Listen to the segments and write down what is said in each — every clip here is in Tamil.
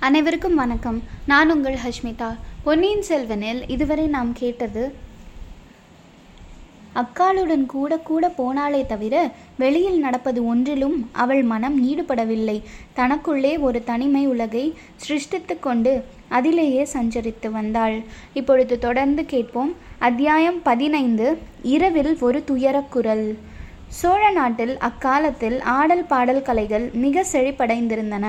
அனைவருக்கும் வணக்கம். நான் உங்கள் ஹஷ்மிதா. பொன்னியின் செல்வனில் இதுவரை நாம் கேட்டது அக்காளுடன் கூட கூட போனாலே தவிர வெளியில் நடப்பது ஒன்றிலும் அவள் மனம் ஈடுபடவில்லை. தனக்குள்ளே ஒரு தனிமை உலகை சிருஷ்டித்து கொண்டு அதிலேயே சஞ்சரித்து வந்தாள். இப்பொழுது தொடர்ந்து கேட்போம். அத்தியாயம் பதினைந்து. இரவில் ஒரு துயரக் குரல். சோழ நாட்டில் அக்காலத்தில் ஆடல் பாடல் கலைகள் மிக செழிப்படைந்திருந்தன.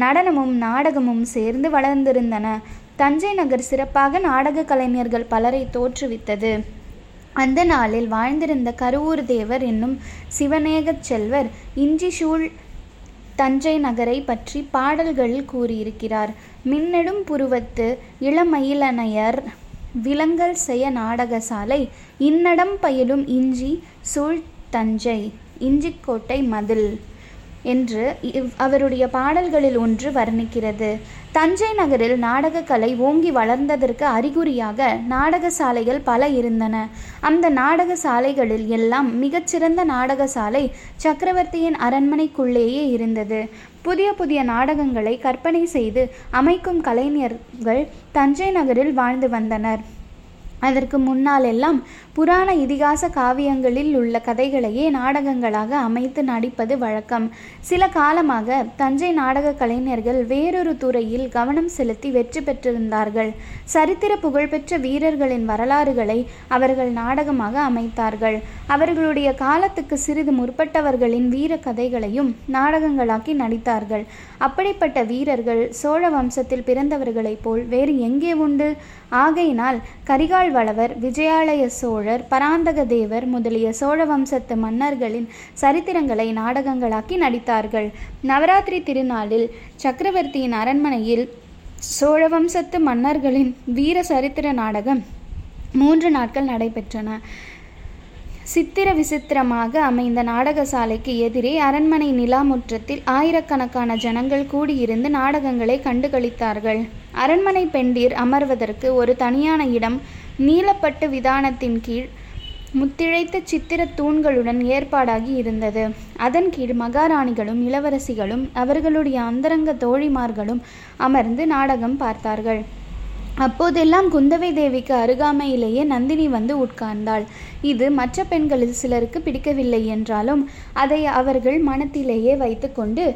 நடனமும் நாடகமும் சேர்ந்து வளர்ந்திருந்தன. தஞ்சை நகர் சிறப்பாக நாடக கலைஞர்கள் பலரை தோற்றுவித்தது. அந்த நாளில் வாழ்ந்திருந்த கருவூர் தேவர் என்னும் சிவநேகச் செல்வர் இஞ்சி சூழ் தஞ்சை நகரை பற்றி பாடல்களில் கூறியிருக்கிறார். மின்னடும் புருவத்து இளமயிலனையர் விலங்கல் செய்ய நாடகசாலை இன்னடம் பயிலும் இஞ்சி சூழ் தஞ்சை இஞ்சிக்கோட்டை மதில். என்று இவ்- அவருடைய பாடல்களில் ஒன்று வர்ணிக்கிறது. தஞ்சை நகரில் நாடகக்கலை ஓங்கி வளர்ந்ததற்கு அறிகுறியாக நாடக சாலைகள் பல இருந்தன. அந்த நாடக சாலைகளில் எல்லாம் மிகச்சிறந்த நாடகசாலை சக்கரவர்த்தியின் அரண்மனைக்குள்ளேயே இருந்தது. புதிய புதிய நாடகங்களை கற்பனை செய்து அமைக்கும் கலைஞர்கள் தஞ்சை நகரில் வாழ்ந்து வந்தனர். அதற்கு முன்னால் எல்லாம் புராண இதிகாச காவியங்களில் உள்ள கதைகளையே நாடகங்களாக அமைத்து நடிப்பது வழக்கம். சில காலமாக தஞ்சை நாடக கலைஞர்கள் வேறொரு துறையில் கவனம் செலுத்தி வெற்றி பெற்றிருந்தார்கள். சரித்திர புகழ்பெற்ற வீரர்களின் வரலாறுகளை அவர்கள் நாடகமாக அமைத்தார்கள். அவர்களுடைய காலத்துக்கு சிறிது முற்பட்டவர்களின் வீர கதைகளையும் நாடகங்களாக்கி நடித்தார்கள். அப்படிப்பட்ட வீரர்கள் சோழ வம்சத்தில் பிறந்தவர்களைப் போல் வேறு எங்கே உண்டு? ஆகையினால் கரிகால் வளவர் விஜயாலய சோழர் பராந்தக தேவர் முதலிய சோழ வம்சத்து மன்னர்களின் சரித்திரங்களை நாடகங்களாக்கி நடித்தார்கள். நவராத்திரி திருநாளில் சக்கரவர்த்தியின் அரண்மனையில் சோழ வம்சத்து மன்னர்களின் வீர சரித்திர நாடகம் மூன்று நாட்கள் நடைபெற்றன. சித்திர விசித்திரமாக அமைந்த நாடகசாலைக்கு எதிரே அரண்மனை நிலா முற்றத்தில் ஆயிரக்கணக்கான ஜனங்கள் கூடியிருந்து நாடகங்களை கண்டுகளித்தார்கள். அரண்மனை பெண்டிர் அமர்வதற்கு ஒரு தனியான இடம் நீலப்பட்டு விதானத்தின் கீழ் முத்திழைத்த சித்திர தூண்களுடன் ஏற்பாடாகி இருந்தது. அதன் கீழ் மகாராணிகளும் இளவரசிகளும் அவர்களுடைய அந்தரங்க தோழிமார்களும் அமர்ந்து நாடகம் பார்த்தார்கள். அப்போதெல்லாம் குந்தவை தேவிக்கு அருகாமையிலேயே நந்தினி வந்து உட்கார்ந்தாள். இது மற்ற பெண்களில் சிலருக்கு பிடிக்கவில்லை என்றாலும் அதை அவர்கள் மனத்திலேயே வைத்துக்கொண்டு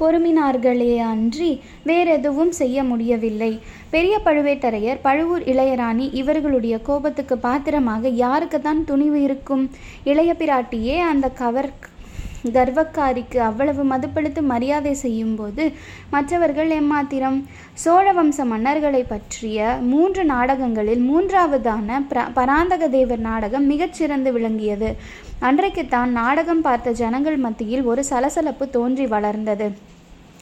பொறுமினார்களே அன்றி வேறெதுவும் செய்ய முடியவில்லை. பெரிய பழுவேட்டரையர் பழுவூர் இளையராணி இவர்களுடைய கோபத்துக்கு பாத்திரமாக யாருக்குத்தான் துணிவு இருக்கும்? இளைய பிராட்டியே அந்த கவர் கர்வக்காரிக்கு அவ்வளவு மதுப்படுத்து மரியாதை செய்யும்போது மற்றவர்கள் எம்மாத்திரம் சோழ வம்ச மன்னர்களை பற்றிய மூன்று நாடகங்களில் மூன்றாவதான பராந்தக தேவர் நாடகம் மிகச்சிறந்து விளங்கியது. அன்றைக்குத்தான் நாடகம் பார்த்த ஜனங்கள் மத்தியில் ஒரு சலசலப்பு தோன்றி வளர்ந்தது.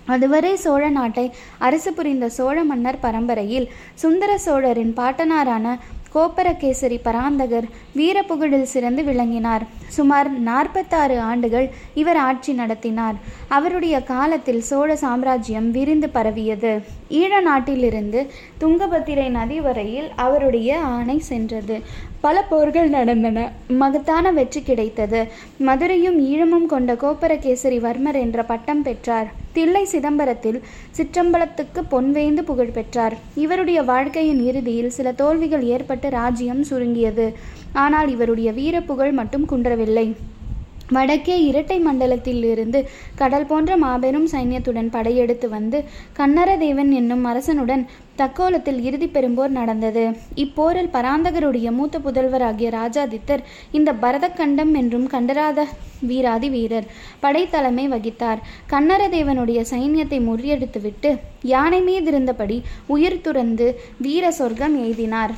அதுவரை சோழ நாட்டை அரசு புரிந்த சோழ மன்னர் பரம்பரையில் சுந்தர சோழரின் பாட்டனாரான கோப்பரகேசரி பராந்தகர் வீரப்புகழில் சிறந்து விளங்கினார். சுமார் நாற்பத்தாறு ஆண்டுகள் இவர் ஆட்சி நடத்தினார். அவருடைய காலத்தில் சோழ சாம்ராஜ்யம் விரிந்து பரவியது. ஈழ நாட்டிலிருந்து துங்கபத்திரை நதி வரையில் அவருடைய ஆணை சென்றது. பல போர்கள் நடந்தன. மகத்தான வெற்றி கிடைத்தது. மதுரையும் ஈழமும் கொண்ட கோப்பரகேசரி வர்மர் என்ற பட்டம் பெற்றார். தில்லை சிதம்பரத்தில் சிற்றம்பலத்துக்கு பொன்வேந்து புகழ் பெற்றார். இவருடைய வாழ்க்கையின் இறுதியில் சில தோல்விகள் ஏற்பட்டு ராஜ்யம் சுருங்கியது. ஆனால் இவருடைய வீரப்புகழ் மட்டும் குன்றவில்லை. வடக்கே இரட்டை மண்டலத்திலிருந்து கடல் போன்ற மாபெரும் சைன்யத்துடன் படையெடுத்து வந்து கன்னரதேவன் என்னும் அரசனுடன் தக்கோலத்தில் இறுதி பெரும்போர் நடந்தது. இப்போரில் பராந்தகருடைய மூத்த புதல்வராகிய ராஜாதித்தர் இந்த பரதக்கண்டம் என்றும் கண்டராத வீராதி வீரர் படைத்தலைமை வகித்தார். கன்னரதேவனுடைய சைன்யத்தை முறியடித்துவிட்டு யானை மீதிருந்தபடி உயிர் துறந்து வீர சொர்க்கம் எய்தினார்.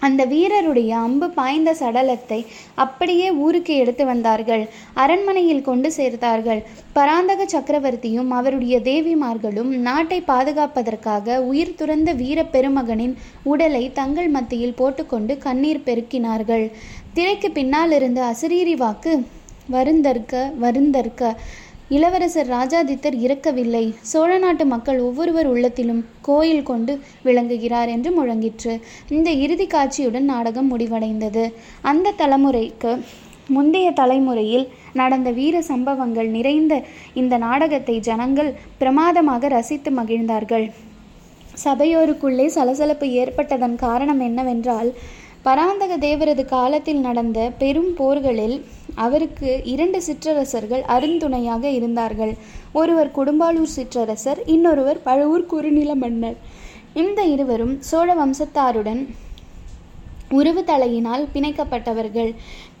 அந்த வீரருடைய அம்பு பாய்ந்த சடலத்தை அப்படியே ஊருக்கு எடுத்து வந்தார்கள். அரண்மனையில் கொண்டு சேர்த்தார்கள். பராந்தக சக்கரவர்த்தியும் அவருடைய தேவிமார்களும் நாட்டை பாதுகாப்பதற்காக உயிர் துறந்த வீர பெருமகனின் உடலை தங்கள் மத்தியில் போட்டுக்கொண்டு கண்ணீர் பெருக்கினார்கள். திரைக்கு பின்னால் இருந்த அசரீரி வாக்கு வருந்தற்க வருந்தற்க இளவரசர் ராஜாதித்தர் இறக்கவில்லை. சோழ நாட்டு மக்கள் ஒவ்வொருவர் உள்ளத்திலும் கோயில் கொண்டு விளங்குகிறார் என்று முழங்கிற்று. இந்த இறுதி காட்சியுடன் நாடகம் முடிவடைந்தது. அந்த தலைமுறைக்கு முந்தைய தலைமுறையில் நடந்த வீர சம்பவங்கள் நிறைந்த இந்த நாடகத்தை ஜனங்கள் பிரமாதமாக ரசித்து மகிழ்ந்தார்கள். சபையோருக்குள்ளே சலசலப்பு ஏற்பட்டதன் காரணம் என்னவென்றால் பராந்தக தேவரது காலத்தில் நடந்த பெரும் போர்களில் அவருக்கு இரண்டு சிற்றரசர்கள் அருந்துணையாக இருந்தார்கள். ஒருவர் கொடும்பாளூர் சிற்றரசர் இன்னொருவர் பழுவூர் குறுநில மன்னர். இந்த இருவரும் சோழ வம்சத்தாருடன் உருவு தலையினால் பிணைக்கப்பட்டவர்கள்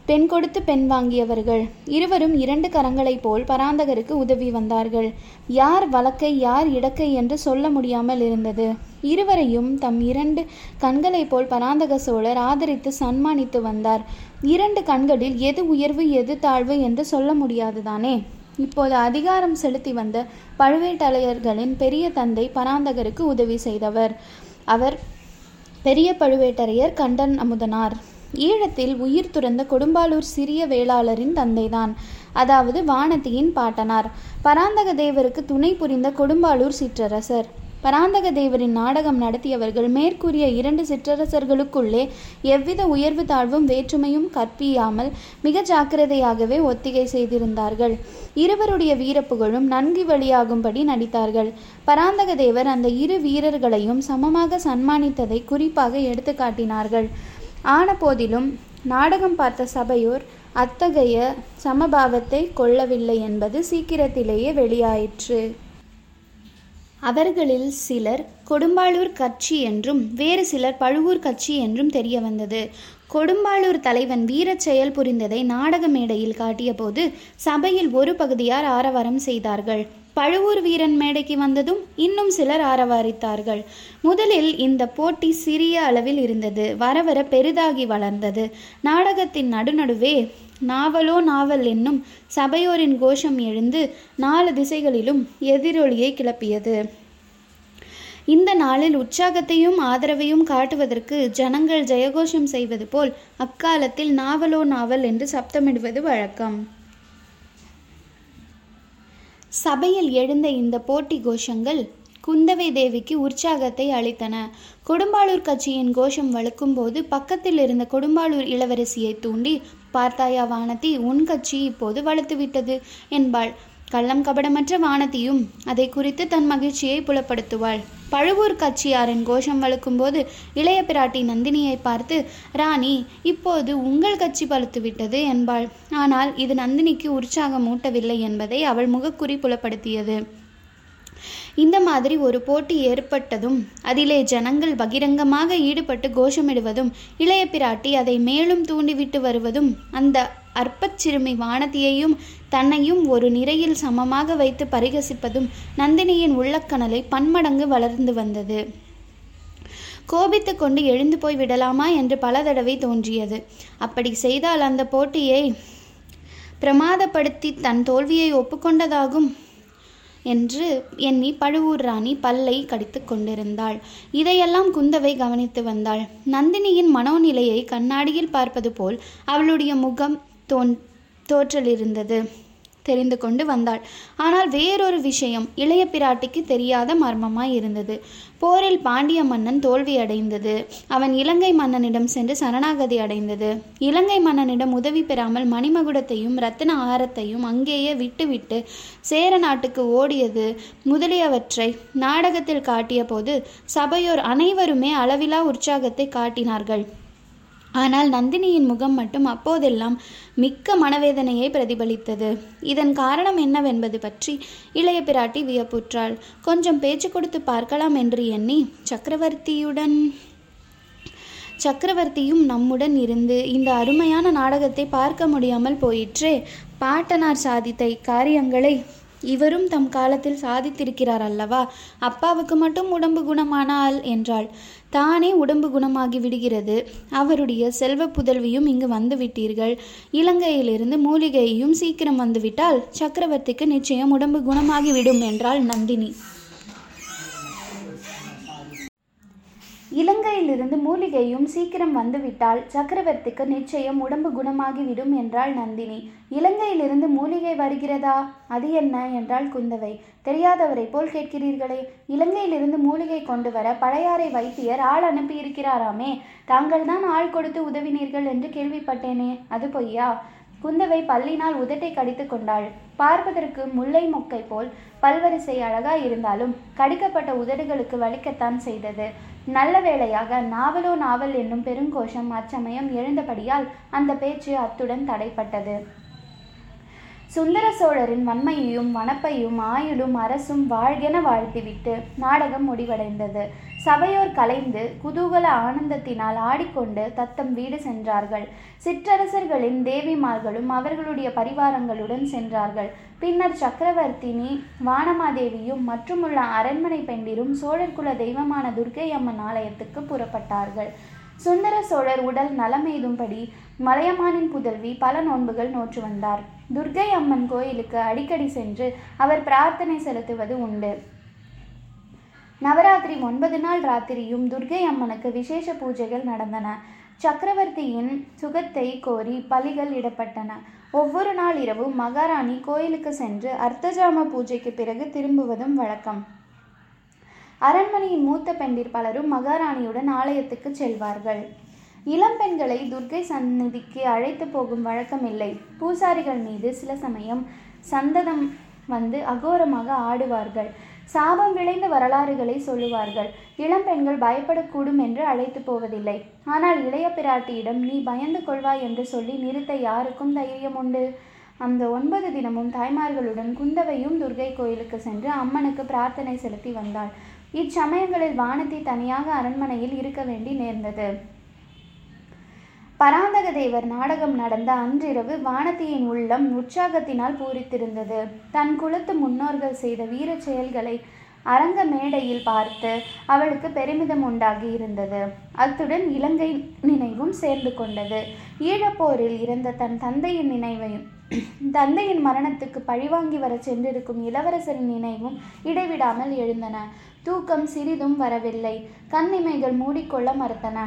பெண் கொடுத்து பெண் வாங்கியவர்கள். இருவரும் இரண்டு கரங்களைப் போல் பராந்தகருக்கு உதவி வந்தார்கள். யார் வழக்கை யார் இடக்கை என்று சொல்ல முடியாமல் இருந்தது. இருவரையும் தம் இரண்டு கண்களைப் போல் பராந்தக சோழர் ஆதரித்து சன்மானித்து வந்தார். இரண்டு கண்களில் எது உயர்வு எது தாழ்வு என்று சொல்ல முடியாதுதானே? இப்போது அதிகாரம் செலுத்தி வந்த பழுவேட்டரையர்களின் பெரிய தந்தை பராந்தகருக்கு உதவி செய்தவர். அவர் பெரிய பழுவேட்டரையர் கண்டன் அமுதனார். ஈழத்தில் உயிர் துறந்த கொடும்பாளூர் சிறிய வேளாளரின் தந்தைதான். அதாவது வானதியின் பாட்டனார். பராந்தக தேவருக்கு துணை புரிந்த கொடும்பாளூர் சிற்றரசர். பராந்தக தேவரின் நாடகம் நடத்தியவர்கள் மேற்கூறிய இரண்டு சிற்றரசர்களுக்குள்ளே எவ்வித உயர்வு தாழ்வும் வேற்றுமையும் கற்பியாமல் மிக ஜாக்கிரதையாகவே ஒத்திகை செய்திருந்தார்கள். இருவருடைய வீரப்புகழும் நன்கு வழியாகும்படி நடித்தார்கள். பராந்தக தேவர் அந்த இரு வீரர்களையும் சமமாக சன்மானித்ததை குறிப்பாக எடுத்து காட்டினார்கள் ஆன போதிலும் நாடகம் பார்த்த சபையோர் அத்தகைய சமபாவத்தை கொள்ளவில்லை என்பது சீக்கிரத்திலேயே வெளியாயிற்று. அவர்களில் சிலர் கொடும்பாளூர் கட்சி என்றும் வேறு சிலர் பழுவூர் கட்சி என்றும் தெரிய வந்தது கொடும்பாளூர் தலைவன் வீரச் செயல் புரிந்ததை நாடக மேடையில் காட்டியபோது சபையில் ஒரு பகுதியார் ஆரவாரம் செய்தார்கள். பழுவூர் வீரன் மேடைக்கு வந்ததும் இன்னும் சிலர் ஆரவாரித்தார்கள். முதலில் இந்த போட்டி சிறிய அளவில் இருந்தது வர வர பெரிதாகி வளர்ந்தது. நாடகத்தின் நடுநடுவே நாவலோ நாவல் என்னும் சபையோரின் கோஷம் எழுந்து நாலு திசைகளிலும் எதிரொலியை கிளப்பியது. இந்த நாளில் உற்சாகத்தையும் ஆதரவையும் காட்டுவதற்கு ஜனங்கள் ஜெயகோஷம் செய்வது போல் அக்காலத்தில் நாவலோ நாவல் என்று சப்தமிடுவது வழக்கம். சபையில் எழுந்த இந்த போட்டி கோஷங்கள் குந்தவை தேவிக்கு உற்சாகத்தை அளித்தன. கொடும்பாளூர் கட்சியின் கோஷம் வழுக்கும்போது பக்கத்தில் இருந்த கொடும்பாளூர் இளவரசியை தூண்டி பார்த்தாயா வானதி உன் கட்சி இப்போது வலுத்துவிட்டது என்பாள். கள்ளம் கபடமற்ற வானதியும் அதை குறித்து தன் மகிழ்ச்சியை புலப்படுத்துவாள் பழுவூர் கட்சியாரின் கோஷம் வழுக்கும்போது இளைய பிராட்டி நந்தினியை பார்த்து ராணி இப்போது உங்கள் கட்சி பழுத்துவிட்டது என்பாள். ஆனால் இது நந்தினிக்கு உற்சாகம் ஊட்டவில்லை என்பதை அவள் முகக்குறி புலப்படுத்தியது. இந்த மாதிரி ஒரு போட்டி ஏற்பட்டதும் அதிலே ஜனங்கள் பகிரங்கமாக ஈடுபட்டு கோஷமிடுவதும் இளைய பிராட்டி அதை மேலும் தூண்டிவிட்டு வருவதும் அந்த அற்பச் சிறுமி வானதியையும் தன்னையும் ஒரு நிறையில் சமமாக வைத்து பரிகசிப்பதும் நந்தினியின் உள்ளக்கணலை பன்மடங்கு வளர்ந்து வந்தது. கோபித்து கொண்டு எழுந்து போய் விடலாமா என்று பல தடவை தோன்றியது. அப்படி செய்தால் அந்த போட்டியை பிரமாதப்படுத்தி தன் தோல்வியை ஒப்புக்கொண்டதாகும். என்று எண்ணி பழுவூர் ராணி பல்லை கடித்து கொண்டிருந்தாள். இதையெல்லாம் குந்தவை கவனித்து வந்தாள். நந்தினியின் மனோநிலையை கண்ணாடியில் பார்ப்பது போல் அவளுடைய முகம் தோன் தோற்றலிருந்தது. தெரிந்து கொண்டு வந்தாள். ஆனால் வேறொரு விஷயம் இளைய பிராட்டிக்கு தெரியாத மர்மமாய் இருந்தது. போரில் பாண்டிய மன்னன் தோல்வி அடைந்தது. அவன் இலங்கை மன்னனிடம் சென்று சரணாகதி அடைந்தது. இலங்கை மன்னனிடம் உதவி பெறாமல் மணிமகுடத்தையும் ரத்தின ஆரத்தையும் அங்கேயே விட்டுவிட்டு சேர நாட்டுக்கு ஓடியது. முதலியவற்றை நாடகத்தில் காட்டிய போது சபையோர் அனைவருமே அளவிலா உற்சாகத்தை காட்டினார்கள். ஆனால் நந்தினியின் முகம் மட்டும் அப்போதெல்லாம் மிக்க மனவேதனையை பிரதிபலித்தது. இதன் காரணம் என்னவென்பது பற்றி இளைய பிராட்டி வியப்புற்றாள். கொஞ்சம் பேச்சு கொடுத்து பார்க்கலாம் என்று எண்ணி சக்கரவர்த்தியுடன் சக்கரவர்த்தியும் நம்முடன் இருந்து இந்த அருமையான நாடகத்தை பார்க்க முடியாமல் போயிற்றே. பாட்டனார் சாதித்த இக்காரியங்களை இவரும் தம் காலத்தில் சாதித்திருக்கிறார் அல்லவா? அப்பாவுக்கு மட்டும் உடம்பு குணமானால் என்றாள். தானே உடம்பு குணமாகி விடுகிறது. அவருடைய செல்வ புதல்வியும் இங்கு வந்துவிட்டீர்கள் இலங்கையிலிருந்து மூலிகையும் சீக்கிரம் வந்துவிட்டால் சக்கரவர்த்திக்கு நிச்சயம் உடம்பு குணமாகிவிடும் என்றாள் நந்தினி. இலங்கையிலிருந்து மூலிகையும் சீக்கிரம் வந்துவிட்டால் சக்கரவர்த்திக்கு நிச்சயம் உடம்பு குணமாகிவிடும் என்றாள் நந்தினி. இலங்கையிலிருந்து மூலிகை வருகிறதா? அது என்ன? என்றாள் குந்தவை. தெரியாதவரை போல் கேட்கிறீர்களே. இலங்கையிலிருந்து மூலிகை கொண்டு வர பழையாறை வைத்தியர் ஆள் அனுப்பியிருக்கிறாராமே. தாங்கள் தான் ஆள் கொடுத்து உதவினீர்கள் என்று கேள்விப்பட்டேனே. அது பொய்யா? குந்தவை பல்லினால் உதட்டை கடித்து கொண்டாள். பார்ப்பதற்கு முல்லை மொக்கை போல் பல்வரிசை அழகாய் இருந்தாலும் கடிக்கப்பட்ட உதடுகளுக்கு வலிக்கத்தான் செய்தது. நல்ல வேளையாக நாவலோ நாவல் என்னும் பெருங்கோஷம் அச்சமயம் எழுந்தபடியால் அந்த பேச்சு அத்துடன் தடைப்பட்டது. சுந்தர சோழரின் வன்மையையும் வனப்பையும் ஆயுளும் அரசும் வாழ்கென வாழ்த்திவிட்டு நாடகம் முடிவடைந்தது. சபையோர் கலைந்து குதூகல ஆனந்தத்தினால் ஆடிக்கொண்டு தத்தம் வீடு சென்றார்கள். சிற்றரசர்களின் தேவிமார்களும் அவர்களுடைய பரிவாரங்களுடன் சென்றார்கள். பின்னர் சக்கரவர்த்தினி வானமாதேவியும் மற்றுமுள்ள அரண்மனை பெண்டிரும் சோழர் குல தெய்வமான துர்க்கை அம்மன் ஆலயத்துக்கு புறப்பட்டார்கள். சுந்தர சோழர் உடல் நலமெய்தும்படி மலையமானின் புதல்வி பல நோன்புகள் நோற்று வந்தார். துர்க்கை அம்மன் கோயிலுக்கு அடிக்கடி சென்று அவர் பிரார்த்தனை செலுத்துவது உண்டு. நவராத்திரி ஒன்பது நாள் ராத்திரியும் துர்க்கை அம்மனுக்கு விசேஷ பூஜைகள் நடந்தன. சக்கரவர்த்தியின் சுகத்தை கோரி பலிகள் இடப்பட்டன. ஒவ்வொரு நாள் இரவும் மகாராணி கோயிலுக்கு சென்று அர்த்தஜாம பூஜைக்கு பிறகு திரும்புவதும் வழக்கம். அரண்மனையின் மூத்த பெண்டிர் பலரும் மகாராணியுடன் ஆலயத்துக்கு செல்வார்கள். இளம் பெண்களை துர்க்கை சந்நிதிக்கு அழைத்து போகும் வழக்கம் இல்லை பூசாரிகள் மீது சில சமயம் சந்ததம் வந்து அகோரமாக ஆடுவார்கள். சாபம் விளைந்த வரலாறுகளை சொல்லுவார்கள். இளம் பெண்கள் பயப்படக்கூடும் என்று அழைத்து போவதில்லை. ஆனால் இளைய பிராட்டியிடம் நீ பயந்து கொள்வாய் என்று சொல்லி நிறுத்த யாருக்கும் தைரியம் உண்டு? அந்த ஒன்பது தினமும் தாய்மார்களுடன் குந்தவையும் துர்கை கோயிலுக்கு சென்று அம்மனுக்கு பிரார்த்தனை செலுத்தி வந்தாள். இச்சமயங்களில் வானதி தனியாக அரண்மனையில் இருக்க வேண்டி நேர்ந்தது. பராந்தக தேவர் நாடகம் நடந்த அன்றிரவு வானதியின் உள்ளம் உற்சாகத்தினால் பூரித்திருந்தது. தன் குலத்து முன்னோர்கள் செய்த வீர செயல்களை அரங்க மேடையில் பார்த்து அவளுக்கு பெருமிதம் உண்டாகி இருந்தது. அத்துடன் இலங்கை நினைவும் சேர்ந்து கொண்டது. ஈழப்போரில் இறந்த தன் தந்தையின் நினைவையும் தந்தையின் மரணத்துக்கு பழிவாங்கி வர சென்றிருக்கும் இளவரசரின் நினைவும் இடைவிடாமல் எழுந்தன. தூக்கம் சிறிதும் வரவில்லை. கண்ணிமைகள் மூடிக்கொள்ள மறுத்தன.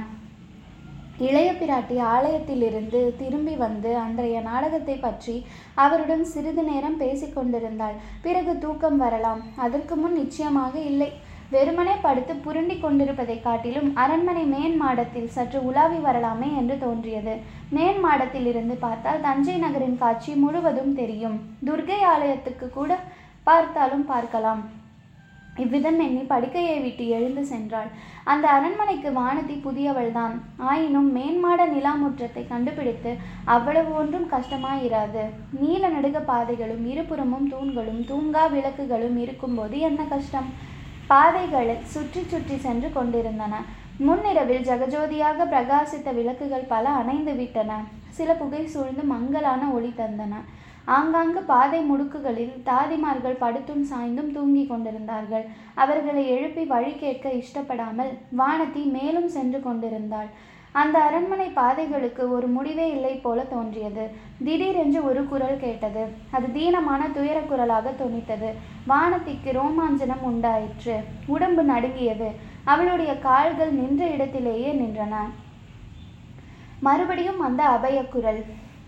இளைய பிராட்டி ஆலயத்திலிருந்து திரும்பி வந்து அன்றைய நாடகத்தை பற்றி அவருடன் சிறிது நேரம் பேசிக்கொண்டிருந்தாள் பிறகு தூக்கம் வரலாம். அதற்கு முன் நிச்சயமாக இல்லை. வெறுமனே படுத்து புரண்டி கொண்டிருப்பதை காட்டிலும் அரண்மனை மேன் மாடத்தில் சற்று உலாவி வரலாமே என்று தோன்றியது. மேன் மாடத்தில் இருந்து பார்த்தால் தஞ்சை நகரின் காட்சி முழுவதும் தெரியும். துர்கை ஆலயத்துக்கு கூட பார்த்தாலும் பார்க்கலாம். இவ்விதம் எண்ணி படுக்கையை விட்டு எழுந்து சென்றாள். அந்த அரண்மனைக்கு வானதி புதியவள்தான். ஆயினும் மேன்மாட நிலாமுற்றத்தை கண்டுபிடித்து அவ்வளவு ஒன்றும் கஷ்டமாயிராது. நீல நடுக பாதைகளும் இருபுறமும் தூண்களும் தூங்கா விளக்குகளும் இருக்கும்போது என்ன கஷ்டம்? பாதைகளில் சுற்றி சுற்றி சென்று கொண்டிருந்தன. முன்னிரவில் ஜகஜோதியாக பிரகாசித்த விளக்குகள் பல அணைந்து விட்டன. சில புகை சூழ்ந்து மங்கலான ஒளி தந்தன. ஆங்காங்கு பாதை முடுக்குகளில் தாதிமார்கள் படுத்தும் சாய்ந்தும் தூங்கிக் கொண்டிருந்தார்கள். அவர்களை எழுப்பி வழி கேட்க இஷ்டப்படாமல் வானதி மேலும் சென்று கொண்டிருந்தாள். அந்த அரண்மனை பாதைகளுக்கு ஒரு முடிவே இல்லை போல தோன்றியது. திடீரென்று ஒரு குரல் கேட்டது. அது தீனமான துயர குரலாக தொனித்தது. வானத்திக்கு ரோமாஞ்சனம் உண்டாயிற்று. உடம்பு நடுங்கியது. அவளுடைய கால்கள் நின்ற இடத்திலேயே நின்றன. மறுபடியும் அந்த அபயக்குரல்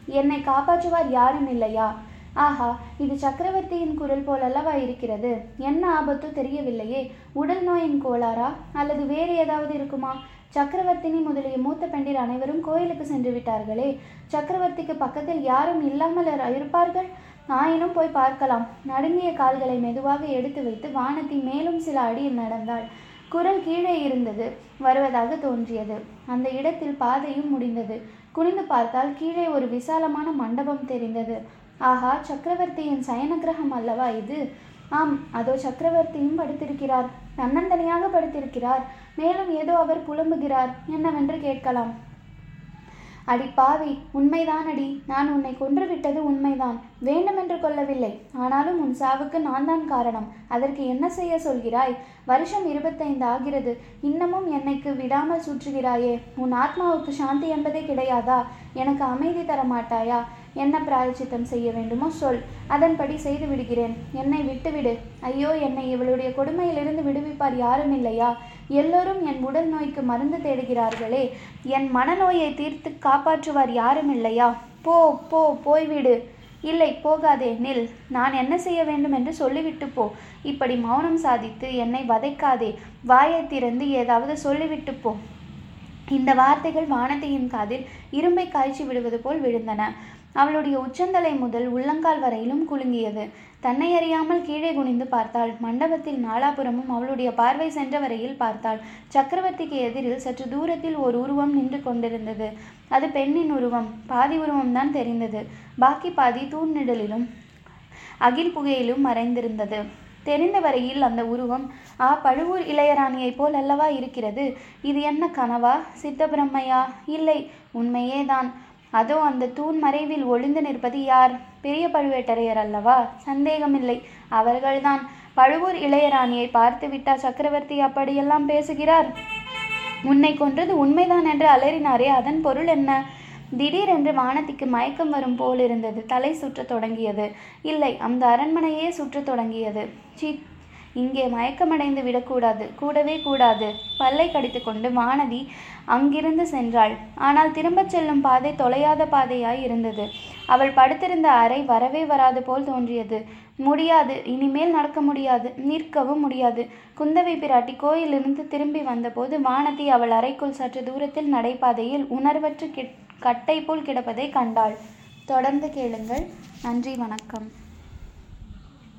என்னை காப்பாற்றுவார் யாரும் இல்லையா? ஆஹா இது சக்கரவர்த்தியின் குரல் போலல்லவா இருக்கிறது? என்ன ஆபத்து தெரியவில்லையே? உடல் நோயின் கோளாறா? அல்லது வேறு ஏதாவது இருக்குமா? சக்கரவர்த்தினி முதலிய மூத்த பெண்டிர் அனைவரும் கோயிலுக்கு சென்று விட்டார்களே. சக்கரவர்த்திக்கு பக்கத்தில் யாரும் இல்லாமல் இருப்பார்கள்? ஆயினும் போய் பார்க்கலாம். நடுங்கிய கால்களை மெதுவாக எடுத்து வைத்து வானத்தி மேலும் சில அடியில் நடந்தாள். குரல் கீழே இருந்தது. வருவதாக தோன்றியது. அந்த இடத்தில் பாதையும் முடிந்தது. குனிந்து பார்த்தால் கீழே ஒரு விசாலமான மண்டபம் தெரிந்தது. ஆஹா சக்கரவர்த்தியின் சயனகிரகம் அல்லவா இது? ஆம் அதோ சக்கரவர்த்தியும் படுத்திருக்கிறார். தன்னந்தனியாக படுத்திருக்கிறார். மேலும் ஏதோ அவர் புலம்புகிறார். என்னவென்று கேட்கலாம். அடி பாவி உண்மைதான் அடி நான் உன்னை கொன்றுவிட்டது உண்மைதான். வேண்டுமென்று கொள்ளவில்லை. ஆனாலும் உன் சாவுக்கு நான் தான் காரணம். அதற்கு என்ன செய்ய சொல்கிறாய்? வருஷம் இருபத்தைந்து ஆகிறது. இன்னமும் என்னைக்கு விடாமல் சுற்றுகிறாயே? உன் ஆத்மாவுக்கு சாந்தி என்பதே கிடையாதா? எனக்கு அமைதி தர மாட்டாயா என்ன பிராயச்சித்தம் செய்ய வேண்டுமோ சொல். அதன்படி செய்து விடுகிறேன். என்னை விட்டுவிடு. ஐயோ என்னை இவளுடைய கொடுமையிலிருந்து விடுவிப்பார் யாரும் இல்லையா? எல்லோரும் என் உடல் நோய்க்கு மருந்து தேடுகிறார்களே. என் மனநோயை தீர்த்து காப்பாற்றுவார் யாரும் இல்லையா போ போ போய்விடு. இல்லை போகாதே நில். நான் என்ன செய்ய வேண்டும் என்று சொல்லிவிட்டு போ. இப்படி மௌனம் சாதித்து என்னை வதைக்காதே. வாயை திறந்து ஏதாவது சொல்லிவிட்டு போ. இந்த வார்த்தைகள் வானதியின் காதில் இரும்பை காய்ச்சி விடுவது போல் விழுந்தன. அவளுடைய உச்சந்தலை முதல் உள்ளங்கால் வரையிலும் குலுங்கியது. தன்னை அறியாமல் கீழே குனிந்து பார்த்தாள். மண்டபத்தில் நாலாபுரமும் அவளுடைய பார்வை சென்ற வரையில் பார்த்தாள். சக்கரவர்த்திக்கு எதிரில் சற்று தூரத்தில் ஒரு உருவம் நின்று கொண்டிருந்தது. அது பெண்ணின் உருவம். பாதி உருவம்தான் தெரிந்தது. பாக்கி பாதி தூண்ணிடலிலும் அகில் புகையிலும் மறைந்திருந்தது. தெரிந்த வரையில் அந்த உருவம் ஆ பழுவூர் இளையராணியைப் போல் அல்லவா இருக்கிறது? இது என்ன கனவா? சித்தபிரம்மையா? இல்லை உண்மையேதான். அதோ அந்த தூண் மறைவில் ஒளிந்து நிற்பது யார்? பெரிய பழுவேட்டரையர் அல்லவா? சந்தேகமில்லை. அவர்கள்தான். பழுவூர் இளையராணியை பார்த்துவிட்டா சக்கரவர்த்தி அப்படியெல்லாம் பேசுகிறார்? உன்னை கொன்றது உண்மைதான் என்று அலறினாரே அதன் பொருள் என்ன? திடீரென்று வானதிக்கு மயக்கம் வரும் போலிருந்தது. தலை சுற்றத் தொடங்கியது. இல்லை அந்த அரண்மனையே சுற்றத் தொடங்கியது. சி இங்கே மயக்கமடைந்து விடக்கூடாது கூடவே கூடாது. பல்லை கடித்துக்கொண்டு வானதி அங்கிருந்து சென்றாள். ஆனால் திரும்பச் செல்லும் பாதை தொலையாத பாதையாய் இருந்தது. அவள் படுத்திருந்த அறை வரவே வராது போல் தோன்றியது. முடியாது இனிமேல் நடக்க முடியாது நிற்கவும் முடியாது. குந்தவை பிராட்டி கோயிலிருந்து திரும்பி வந்தபோது வானதி அவள் அறைக்குள் சற்று தூரத்தில் நடைபாதையில் உணர்வற்று கிட் கட்டை போல் கிடப்பதை கண்டாள். தொடர்ந்து கேளுங்கள். நன்றி வணக்கம்.